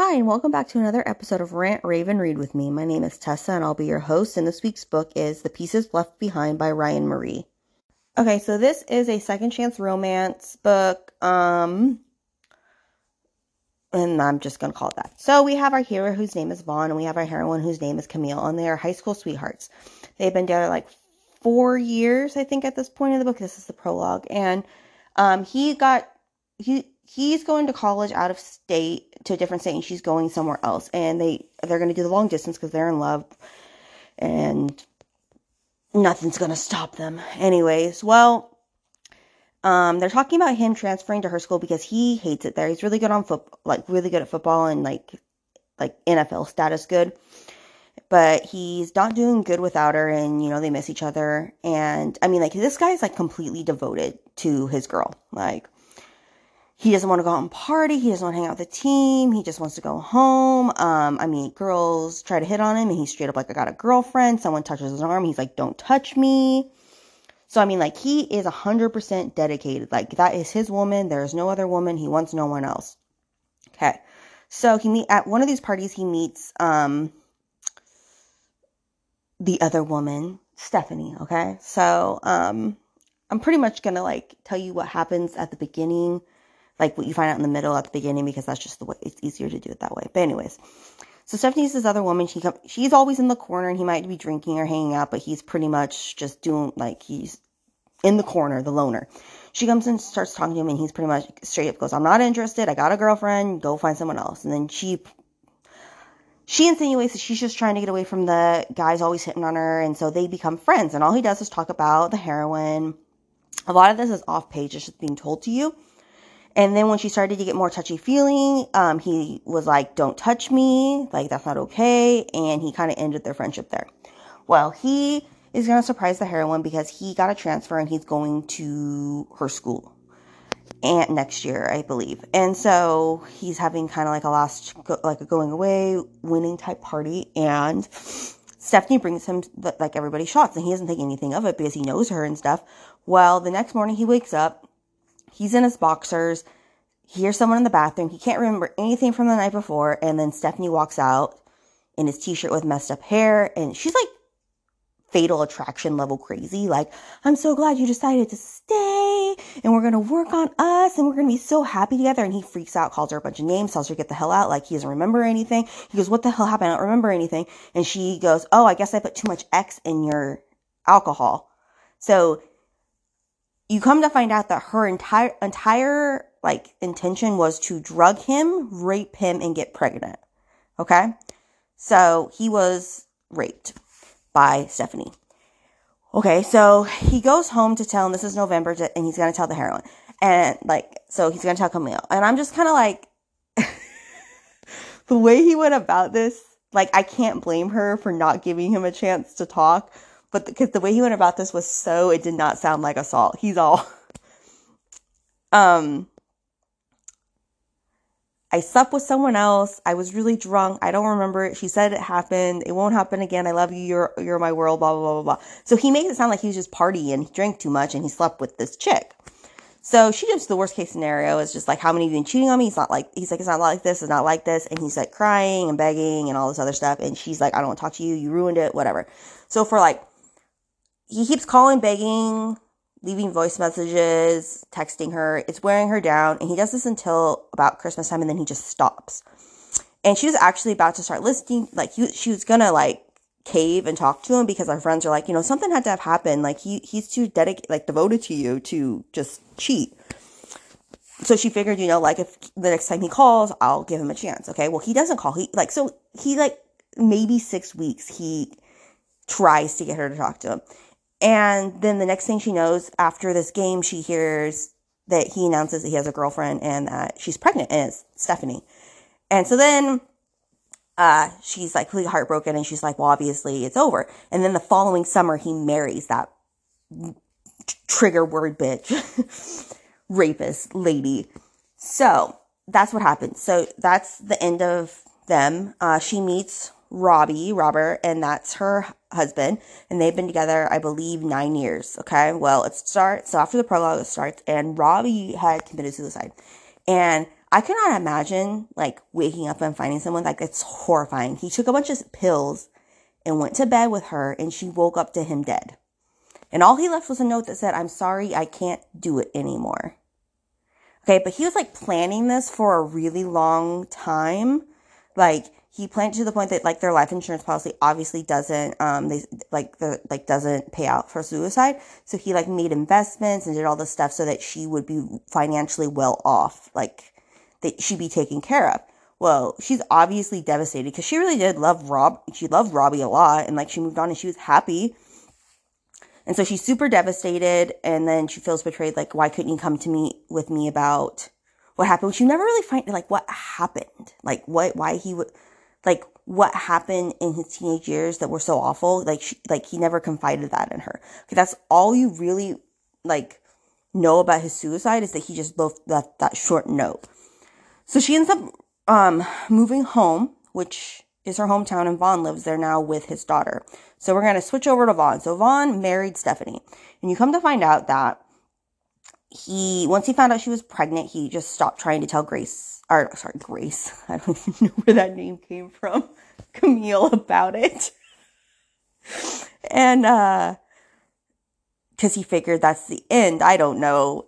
Hi, and welcome back to another episode of Rant, Rave and, Read with me. My name is Tessa, and I'll be your host. And this week's book is The Pieces Left Behind by Ryan Marie. Okay, so this is a second chance romance book. Um, and I'm just gonna call it that. So we have our hero whose name is Vaughn, and we have our heroine whose name is Camille, and they are high school sweethearts. They've been together like four years, I think, at this point in the book. This is the prologue, and um, he got he he's going to college out of state to a different state and she's going somewhere else. And they they're going to do the long distance because they're in love. And nothing's going to stop them. Anyways well um they're talking about him transferring to her school because he hates it there. He's really good on football like really good at football and like like nfl status good. But he's not doing good without her and you know they miss each other. And i mean like this guy's like completely devoted to his girl. Like he doesn't want to go out and party. He doesn't want to hang out with the team. He just wants to go home. Um, I mean, girls try to hit on him and he's straight up like, I got a girlfriend. Someone touches his arm. He's like, don't touch me. So, I mean, like, he is 100% dedicated. Like, that is his woman. There is no other woman. He wants no one else. Okay. So, he meet at one of these parties, he meets, um, the other woman, Stephanie. Okay. So, um, I'm pretty much gonna like tell you what happens at the beginning like what you find out in the middle at the beginning because that's just the way it's easier to do it that way. But anyways, so Stephanie's this other woman. She come, she's always in the corner and he might be drinking or hanging out, but he's pretty much just doing like he's in the corner, the loner. She comes and starts talking to him and he's pretty much straight up goes, I'm not interested. I got a girlfriend. Go find someone else. And then she she insinuates that she's just trying to get away from the guys always hitting on her, and so they become friends. And all he does is talk about the heroin. A lot of this is off page, it's just being told to you. And then when she started to get more touchy feeling, um, he was like, don't touch me. Like, that's not okay. And he kind of ended their friendship there. Well, he is going to surprise the heroine because he got a transfer and he's going to her school and next year, I believe. And so he's having kind of like a last, like a going away, winning type party. And Stephanie brings him like everybody shots and he doesn't think anything of it because he knows her and stuff. Well, the next morning he wakes up He's in his boxers. He hears someone in the bathroom. He can't remember anything from the night before. And then Stephanie walks out in his t shirt with messed up hair. And she's like fatal attraction level crazy. Like, I'm so glad you decided to stay and we're going to work on us and we're going to be so happy together. And he freaks out, calls her a bunch of names, tells her to get the hell out. Like he doesn't remember anything. He goes, what the hell happened? I don't remember anything. And she goes, oh, I guess I put too much X in your alcohol. So you come to find out that her entire entire like intention was to drug him, rape him, and get pregnant. Okay, so he was raped by Stephanie. Okay, so he goes home to tell, and this is November, and he's gonna tell the heroine, and like, so he's gonna tell Camille, and I'm just kind of like, the way he went about this, like, I can't blame her for not giving him a chance to talk but because the, way he went about this was so it did not sound like assault. He's all um I slept with someone else. I was really drunk. I don't remember it. She said it happened. It won't happen again. I love you. You're you're my world. Blah blah blah blah blah. So he makes it sound like he was just partying. He drank too much and he slept with this chick. So she just the worst case scenario is just like how many of you been cheating on me? He's not like he's like it's not like this. It's not like this. And he's like crying and begging and all this other stuff. And she's like I don't want to talk to you. You ruined it. Whatever. So for like he keeps calling, begging, leaving voice messages, texting her. It's wearing her down. And he does this until about Christmas time and then he just stops. And she was actually about to start listening. Like, he, she was gonna, like, cave and talk to him because our friends are like, you know, something had to have happened. Like, he, he's too dedicated, like, devoted to you to just cheat. So she figured, you know, like, if the next time he calls, I'll give him a chance. Okay. Well, he doesn't call. He, like, so he, like, maybe six weeks, he tries to get her to talk to him and then the next thing she knows, after this game, she hears that he announces that he has a girlfriend and that she's pregnant, and it's Stephanie. And so then uh, she's like completely heartbroken, and she's like, well, obviously it's over. And then the following summer, he marries that trigger word bitch, rapist lady. So that's what happens. So that's the end of them. Uh, she meets Robbie, Robert, and that's her husband. And they've been together, I believe, nine years. Okay. Well, it starts, so after the prologue, it starts, and Robbie had committed suicide. And I cannot imagine like waking up and finding someone like it's horrifying. He took a bunch of pills and went to bed with her and she woke up to him dead. And all he left was a note that said, I'm sorry, I can't do it anymore. Okay, but he was like planning this for a really long time. Like he planned to the point that like their life insurance policy obviously doesn't um they like the like doesn't pay out for suicide. So he like made investments and did all this stuff so that she would be financially well off, like that she'd be taken care of. Well, she's obviously devastated because she really did love Rob. She loved Robbie a lot and like she moved on and she was happy and so she's super devastated and then she feels betrayed. Like, why couldn't you come to me with me about what happened? She never really find like what happened. Like what, why he would, like what happened in his teenage years that were so awful. Like she, like he never confided that in her. Okay, that's all you really like know about his suicide is that he just left that, that short note. So she ends up um, moving home, which is her hometown, and Vaughn lives there now with his daughter. So we're going to switch over to Vaughn. So Vaughn married Stephanie. And you come to find out that he, once he found out she was pregnant, he just stopped trying to tell Grace, or sorry, Grace. I don't even know where that name came from. Camille about it. and, uh, cause he figured that's the end. I don't know.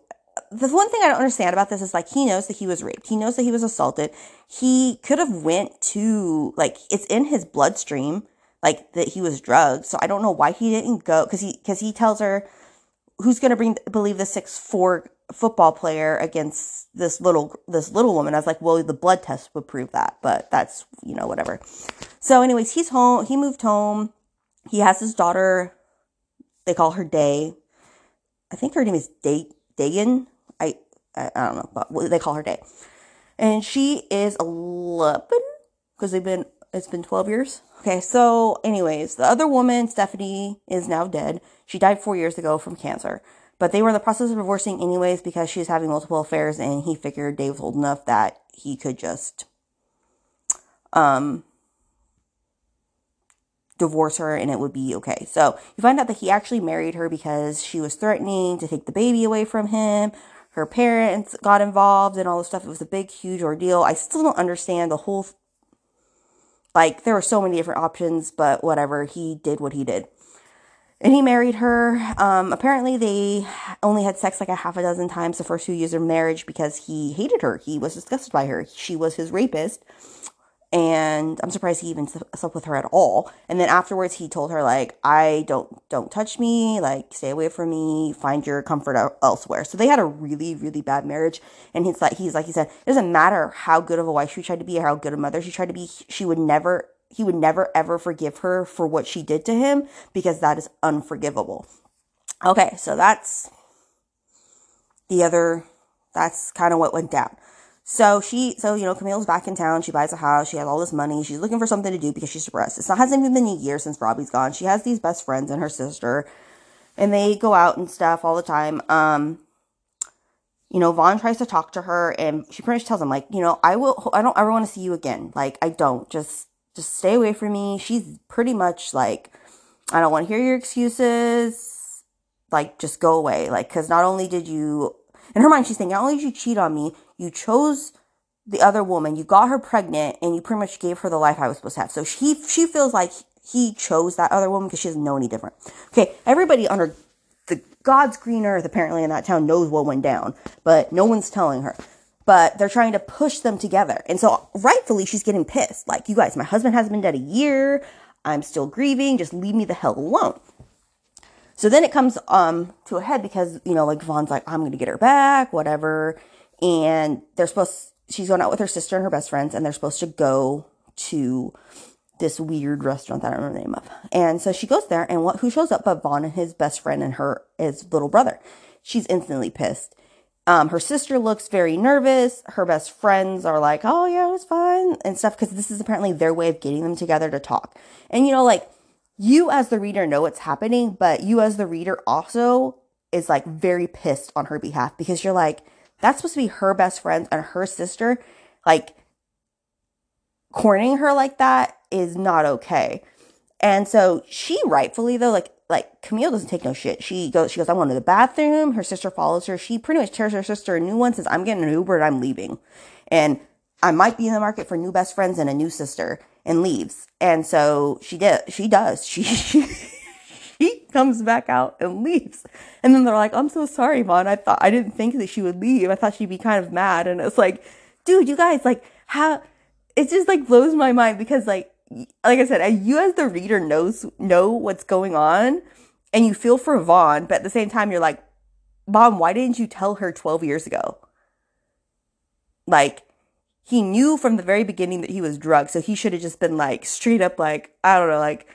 The one thing I don't understand about this is like he knows that he was raped. He knows that he was assaulted. He could have went to like it's in his bloodstream like that he was drugged. So I don't know why he didn't go because he because he tells her who's going to bring believe the six four football player against this little this little woman. I was like, well, the blood test would prove that, but that's you know whatever. So, anyways, he's home. He moved home. He has his daughter. They call her Day. I think her name is Day Dayan. I I, don't know, but they call her Day, and she is eleven because they've been it's been 12 years. Okay, so, anyways, the other woman, Stephanie, is now dead. She died four years ago from cancer. But they were in the process of divorcing, anyways, because she was having multiple affairs, and he figured Day was old enough that he could just um, divorce her and it would be okay. So you find out that he actually married her because she was threatening to take the baby away from him. Her parents got involved and all this stuff. It was a big, huge ordeal. I still don't understand the whole like, there were so many different options, but whatever. He did what he did. And he married her. Um, apparently, they only had sex like a half a dozen times the first few years of marriage because he hated her. He was disgusted by her. She was his rapist and I'm surprised he even slept with her at all. And then afterwards, he told her like, "I don't don't touch me, like stay away from me, find your comfort elsewhere." So they had a really really bad marriage. And he's like, he's like he said, it doesn't matter how good of a wife she tried to be, or how good a mother she tried to be, she would never, he would never ever forgive her for what she did to him because that is unforgivable. Okay, so that's the other. That's kind of what went down. So she, so, you know, Camille's back in town. She buys a house. She has all this money. She's looking for something to do because she's depressed. It's not, hasn't even been a year since Robbie's gone. She has these best friends and her sister and they go out and stuff all the time. Um, you know, Vaughn tries to talk to her and she pretty much tells him like, you know, I will, I don't ever want to see you again. Like, I don't just, just stay away from me. She's pretty much like, I don't want to hear your excuses. Like, just go away. Like, cause not only did you, in her mind, she's thinking, not only did you cheat on me, you chose the other woman, you got her pregnant, and you pretty much gave her the life I was supposed to have. So she she feels like he chose that other woman because she doesn't know any different. Okay, everybody under the God's green earth apparently in that town knows what went down, but no one's telling her. But they're trying to push them together. And so rightfully she's getting pissed. Like, you guys, my husband hasn't been dead a year. I'm still grieving. Just leave me the hell alone. So then it comes um to a head because, you know, like Vaughn's like, I'm gonna get her back, whatever and they're supposed she's going out with her sister and her best friends and they're supposed to go to this weird restaurant that I don't remember the name of. And so she goes there and what who shows up but Vaughn and his best friend and her his little brother. She's instantly pissed. Um, her sister looks very nervous. Her best friends are like, "Oh yeah, it was fine" and stuff because this is apparently their way of getting them together to talk. And you know, like you as the reader know what's happening, but you as the reader also is like very pissed on her behalf because you're like, that's supposed to be her best friend and her sister. Like, corning her like that is not okay. And so she rightfully though, like like Camille doesn't take no shit. She goes, she goes, I want to the bathroom. Her sister follows her. She pretty much tears her sister a new one, says, I'm getting an Uber and I'm leaving. and I might be in the market for new best friends and a new sister and leaves. And so she did, she does. She, she comes back out and leaves. And then they're like, I'm so sorry, Vaughn. I thought, I didn't think that she would leave. I thought she'd be kind of mad. And it's like, dude, you guys, like, how, it just like blows my mind because like, like I said, you as the reader knows, know what's going on and you feel for Vaughn, but at the same time, you're like, Vaughn, why didn't you tell her 12 years ago? Like, he knew from the very beginning that he was drugged, so he should have just been like straight up like, I don't know, like,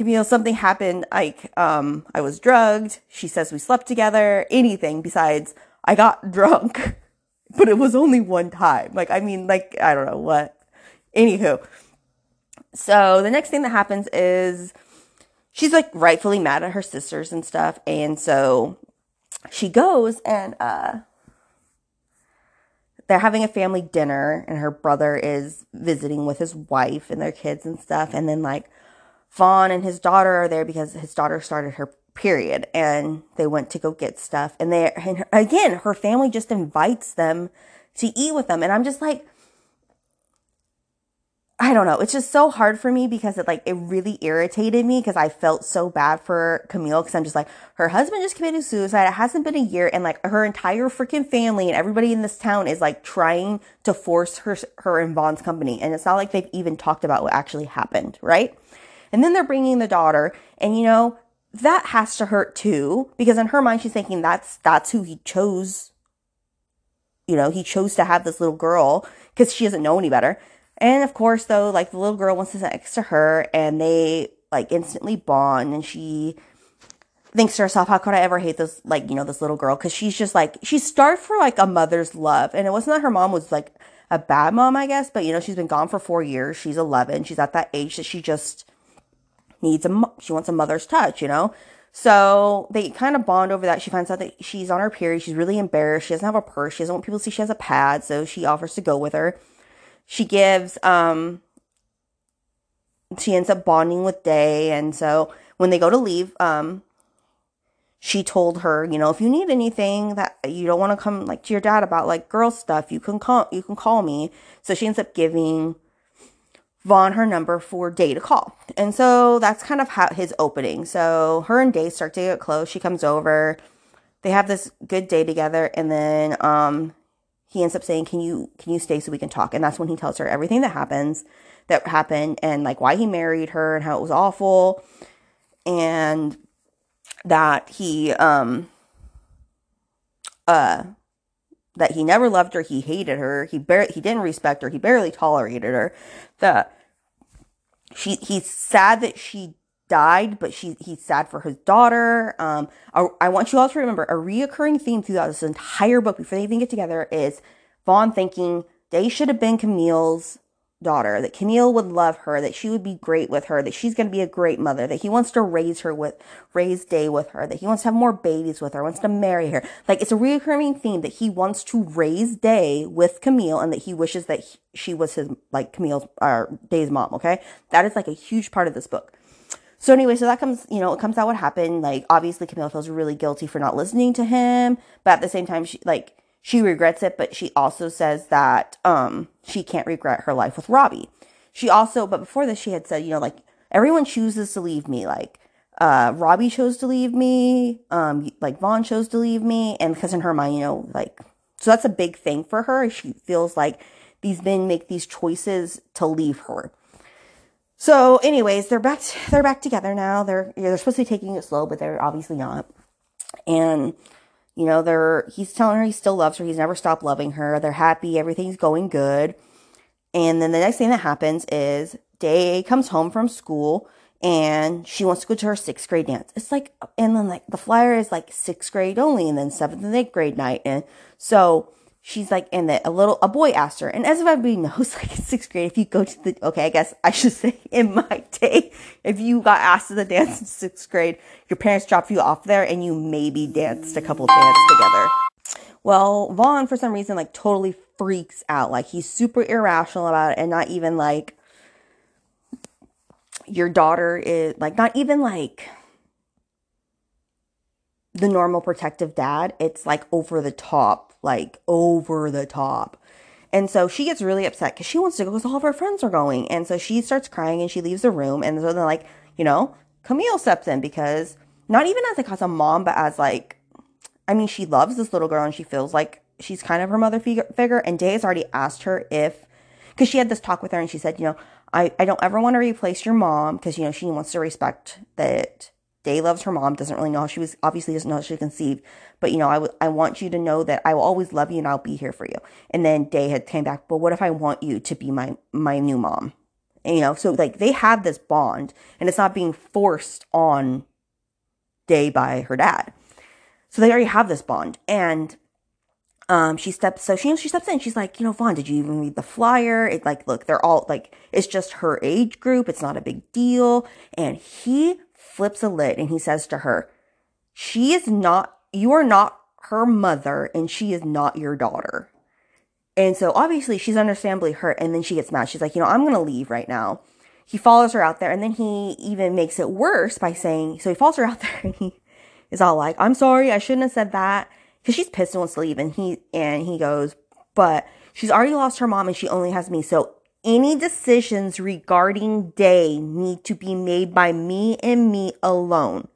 Camille, something happened, like, um, I was drugged, she says we slept together, anything besides I got drunk. But it was only one time. Like, I mean, like, I don't know what. Anywho. So the next thing that happens is she's like rightfully mad at her sisters and stuff. And so she goes and uh they're having a family dinner and her brother is visiting with his wife and their kids and stuff and then like Vaughn and his daughter are there because his daughter started her period and they went to go get stuff and they and again her family just invites them to eat with them and I'm just like I don't know. It's just so hard for me because it like it really irritated me because I felt so bad for Camille because I'm just like her husband just committed suicide. It hasn't been a year and like her entire freaking family and everybody in this town is like trying to force her her and Vaughn's company and it's not like they've even talked about what actually happened, right? And then they're bringing the daughter and you know that has to hurt too because in her mind she's thinking that's that's who he chose. You know, he chose to have this little girl because she doesn't know any better and of course, though, like the little girl wants to sit next to her and they like instantly bond and she thinks to herself, how could I ever hate this, like, you know, this little girl? Cause she's just like, she's starved for like a mother's love. And it wasn't that her mom was like a bad mom, I guess, but you know, she's been gone for four years. She's 11. She's at that age that she just needs a, she wants a mother's touch, you know? So they kind of bond over that. She finds out that she's on her period. She's really embarrassed. She doesn't have a purse. She doesn't want people to see she has a pad. So she offers to go with her she gives um she ends up bonding with Day and so when they go to leave um she told her, you know, if you need anything that you don't want to come like to your dad about like girl stuff, you can call you can call me. So she ends up giving Vaughn her number for Day to call. And so that's kind of how his opening. So her and Day start to get close. She comes over. They have this good day together and then um he ends up saying, "Can you can you stay so we can talk?" And that's when he tells her everything that happens that happened and like why he married her and how it was awful and that he um uh that he never loved her, he hated her, he barely he didn't respect her, he barely tolerated her. That she he's sad that she died, but she he's sad for his daughter. Um, I, I, want you all to remember a reoccurring theme throughout this entire book before they even get together is Vaughn thinking they should have been Camille's daughter, that Camille would love her, that she would be great with her, that she's going to be a great mother, that he wants to raise her with, raise Day with her, that he wants to have more babies with her, wants to marry her. Like it's a reoccurring theme that he wants to raise Day with Camille and that he wishes that he, she was his, like Camille's, uh, Day's mom, okay? That is like a huge part of this book. So anyway, so that comes, you know, it comes out what happened. Like, obviously Camille feels really guilty for not listening to him, but at the same time, she, like, she regrets it, but she also says that, um, she can't regret her life with Robbie. She also, but before this, she had said, you know, like, everyone chooses to leave me. Like, uh, Robbie chose to leave me. Um, like, Vaughn chose to leave me. And because in her mind, you know, like, so that's a big thing for her. She feels like these men make these choices to leave her. So, anyways, they're back. They're back together now. They're they're supposed to be taking it slow, but they're obviously not. And you know, they're he's telling her he still loves her. He's never stopped loving her. They're happy. Everything's going good. And then the next thing that happens is Day comes home from school and she wants to go to her sixth grade dance. It's like, and then like the flyer is like sixth grade only, and then seventh and eighth grade night. And so she's like, and the, a little, a boy asked her, and as if everybody knows, like in sixth grade, if you go to the, okay, I guess I should say in my day, if you got asked to the dance in sixth grade, your parents dropped you off there and you maybe danced a couple dances together. Well, Vaughn, for some reason, like totally freaks out. Like he's super irrational about it and not even like, your daughter is like, not even like, the normal protective dad. It's like over the top like over the top. And so she gets really upset because she wants to go because all of her friends are going. And so she starts crying and she leaves the room. And so then, like, you know, Camille steps in because not even as like as a mom, but as like, I mean, she loves this little girl and she feels like she's kind of her mother figure. And Day has already asked her if, because she had this talk with her and she said, you know, I, I don't ever want to replace your mom because, you know, she wants to respect that Day loves her mom, doesn't really know how she was, obviously doesn't know how she conceived, but you know, I, w- I want you to know that I will always love you and I'll be here for you. And then Day had came back, but what if I want you to be my, my new mom? And, you know, so like they have this bond and it's not being forced on Day by her dad. So they already have this bond. And um, she steps, so she, she steps in, she's like, you know, Vaughn, did you even read the flyer? It like, look, they're all like, it's just her age group. It's not a big deal. And he flips a lid and he says to her, she is not, you are not her mother and she is not your daughter. And so obviously she's understandably hurt. And then she gets mad. She's like, you know, I'm going to leave right now. He follows her out there and then he even makes it worse by saying, so he follows her out there and he is all like, I'm sorry. I shouldn't have said that because she's pissed and wants to leave. And he, and he goes, but she's already lost her mom and she only has me. So any decisions regarding day need to be made by me and me alone.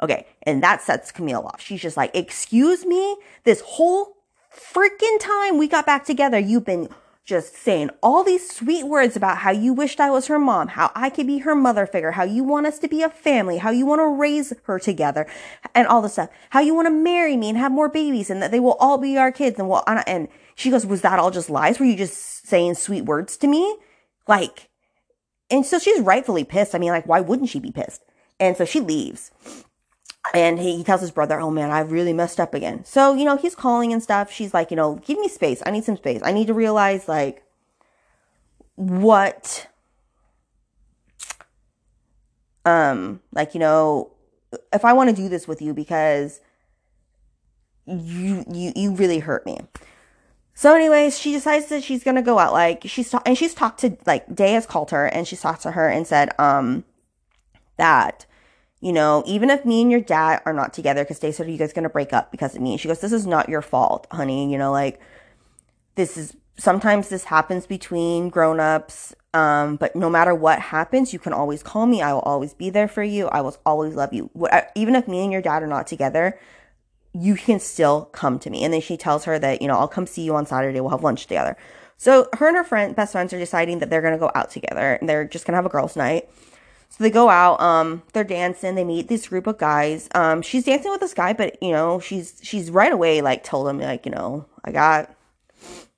Okay. And that sets Camille off. She's just like, excuse me, this whole freaking time we got back together, you've been just saying all these sweet words about how you wished I was her mom, how I could be her mother figure, how you want us to be a family, how you want to raise her together, and all this stuff, how you want to marry me and have more babies, and that they will all be our kids, and well, and she goes, was that all just lies? Were you just saying sweet words to me? Like, and so she's rightfully pissed. I mean, like, why wouldn't she be pissed? And so she leaves. And he, he tells his brother, Oh man, I've really messed up again. So, you know, he's calling and stuff. She's like, you know, give me space. I need some space. I need to realize, like, what, um, like, you know, if I want to do this with you because you, you, you really hurt me. So, anyways, she decides that she's gonna go out. Like she's ta- and she's talked to like Day has called her and she's talked to her and said, um, that you know, even if me and your dad are not together, because Day said, Are you guys gonna break up because of me? She goes, This is not your fault, honey. You know, like this is sometimes this happens between grown-ups. Um, but no matter what happens, you can always call me. I will always be there for you. I will always love you. What, even if me and your dad are not together, you can still come to me. And then she tells her that, you know, I'll come see you on Saturday. We'll have lunch together. So her and her friend, best friends are deciding that they're going to go out together and they're just going to have a girls' night. So they go out, um, they're dancing, they meet this group of guys. Um, she's dancing with this guy, but you know, she's, she's right away like told him like, you know, I got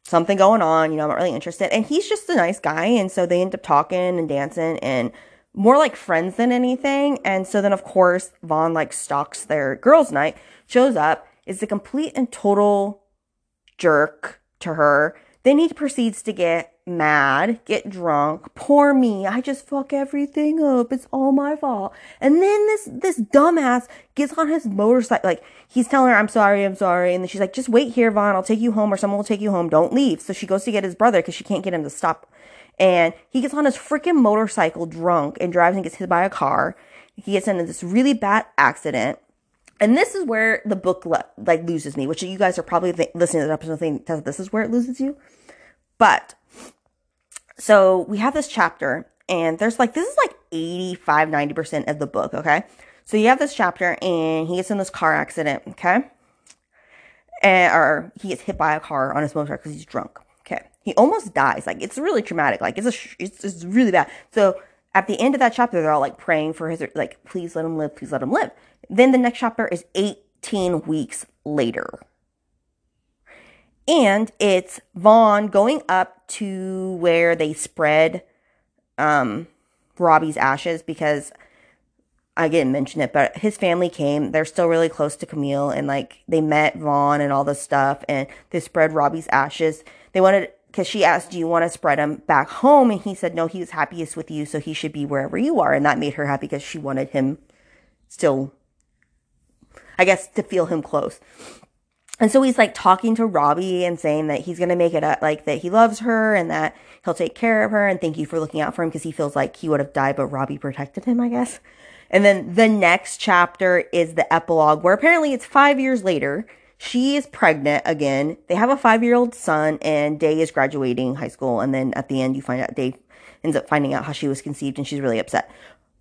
something going on, you know, I'm not really interested. And he's just a nice guy. And so they end up talking and dancing and more like friends than anything. And so then of course, Vaughn like stalks their girls' night shows up, is a complete and total jerk to her. Then he proceeds to get mad, get drunk. Poor me. I just fuck everything up. It's all my fault. And then this, this dumbass gets on his motorcycle. Like, he's telling her, I'm sorry, I'm sorry. And then she's like, just wait here, Vaughn. I'll take you home or someone will take you home. Don't leave. So she goes to get his brother because she can't get him to stop. And he gets on his freaking motorcycle drunk and drives and gets hit by a car. He gets into this really bad accident. And this is where the book like loses me, which you guys are probably th- listening to the episode thinking this is where it loses you. But so we have this chapter and there's like this is like 85 90% of the book, okay? So you have this chapter and he gets in this car accident, okay? And or he gets hit by a car on his motorcycle because he's drunk. He almost dies. Like it's really traumatic. Like it's a it's, it's really bad. So at the end of that chapter, they're all like praying for his like, please let him live, please let him live. Then the next chapter is 18 weeks later. And it's Vaughn going up to where they spread um, Robbie's ashes because I didn't mention it, but his family came. They're still really close to Camille and like they met Vaughn and all this stuff and they spread Robbie's ashes. They wanted, because she asked, Do you want to spread him back home? And he said, No, he was happiest with you, so he should be wherever you are. And that made her happy because she wanted him still I guess, to feel him close. And so he's like talking to Robbie and saying that he's going to make it up, like that he loves her and that he'll take care of her and thank you for looking out for him because he feels like he would have died, but Robbie protected him, I guess. And then the next chapter is the epilogue where apparently it's five years later. She is pregnant again. They have a five year old son, and Day is graduating high school. And then at the end, you find out Day ends up finding out how she was conceived, and she's really upset.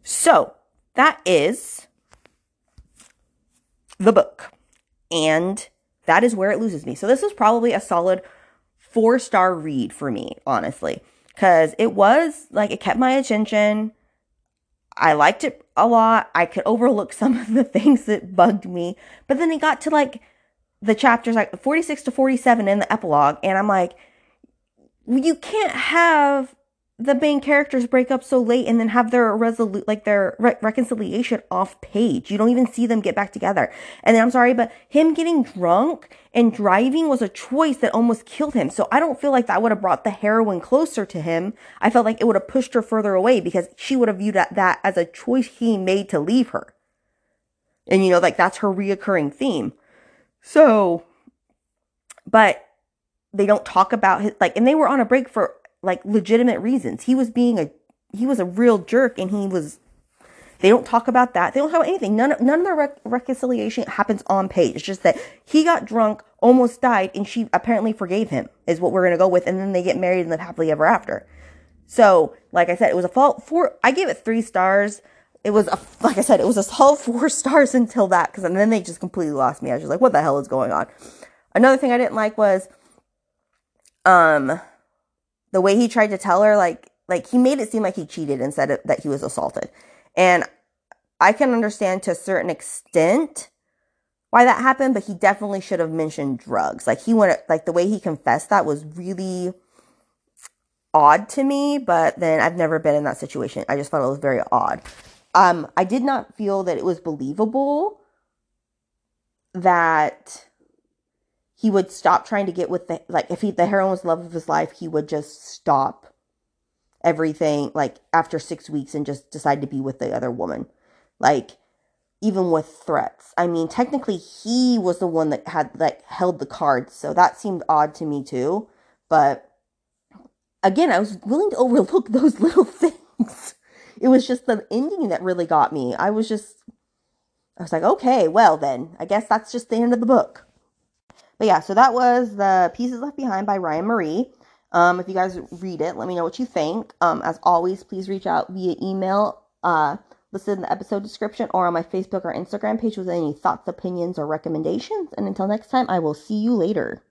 So that is the book. And that is where it loses me. So this was probably a solid four star read for me, honestly, because it was like it kept my attention. I liked it a lot. I could overlook some of the things that bugged me, but then it got to like the chapters like 46 to 47 in the epilogue, and I'm like, you can't have the main characters break up so late and then have their resolute like their re- reconciliation off page. You don't even see them get back together. And I'm sorry, but him getting drunk and driving was a choice that almost killed him. So I don't feel like that would have brought the heroine closer to him. I felt like it would have pushed her further away because she would have viewed that, that as a choice he made to leave her. And you know, like that's her reoccurring theme. So, but they don't talk about his like, and they were on a break for like legitimate reasons. He was being a he was a real jerk and he was they don't talk about that. They don't talk about anything. None, of none of the rec- reconciliation happens on page. It's just that he got drunk, almost died, and she apparently forgave him, is what we're to go with. And then they get married and live happily ever after. So, like I said, it was a fault four. I gave it three stars. It was a, like I said, it was a solid four stars until that, because then they just completely lost me. I was just like, what the hell is going on? Another thing I didn't like was, um, the way he tried to tell her, like, like he made it seem like he cheated instead of that he was assaulted. And I can understand to a certain extent why that happened, but he definitely should have mentioned drugs. Like he went, like the way he confessed that was really odd to me, but then I've never been in that situation. I just thought it was very odd. Um, I did not feel that it was believable that he would stop trying to get with the like if he the heroine was the love of his life, he would just stop everything like after six weeks and just decide to be with the other woman. Like even with threats. I mean, technically he was the one that had like held the cards, so that seemed odd to me too. But again, I was willing to overlook those little things. It was just the ending that really got me. I was just I was like, okay, well then, I guess that's just the end of the book. But yeah, so that was the Pieces Left Behind by Ryan Marie. Um, if you guys read it, let me know what you think. Um, as always, please reach out via email, uh, listed in the episode description, or on my Facebook or Instagram page with any thoughts, opinions, or recommendations. And until next time, I will see you later.